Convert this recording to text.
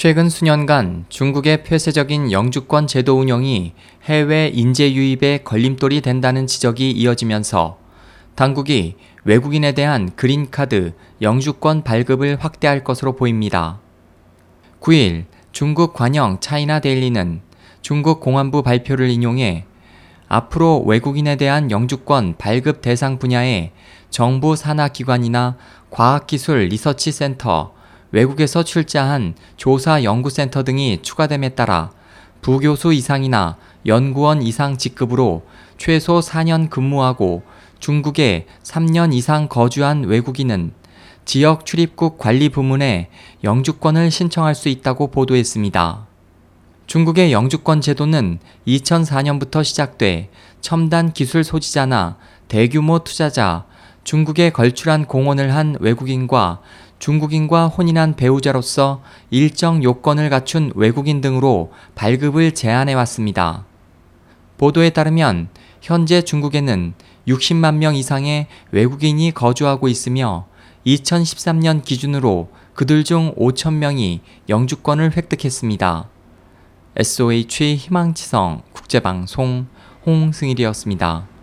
최근 수년간 중국의 폐쇄적인 영주권 제도 운영이 해외 인재 유입에 걸림돌이 된다는 지적이 이어지면서 당국이 외국인에 대한 그린카드 영주권 발급을 확대할 것으로 보입니다. 9일 중국 관영 차이나 데일리는 중국 공안부 발표를 인용해 앞으로 외국인에 대한 영주권 발급 대상 분야에 정부 산하 기관이나 과학기술 리서치 센터, 외국에서 출자한 조사 연구센터 등이 추가됨에 따라 부교수 이상이나 연구원 이상 직급으로 최소 4년 근무하고 중국에 3년 이상 거주한 외국인은 지역 출입국 관리 부문에 영주권을 신청할 수 있다고 보도했습니다. 중국의 영주권 제도는 2004년부터 시작돼 첨단 기술 소지자나 대규모 투자자, 중국에 걸출한 공헌을 한 외국인과 중국인과 혼인한 배우자로서 일정 요건을 갖춘 외국인 등으로 발급을 제한해 왔습니다. 보도에 따르면 현재 중국에는 60만 명 이상의 외국인이 거주하고 있으며 2013년 기준으로 그들 중 5천 명이 영주권을 획득했습니다. SOH 희망지성 국제방송 홍승일이었습니다.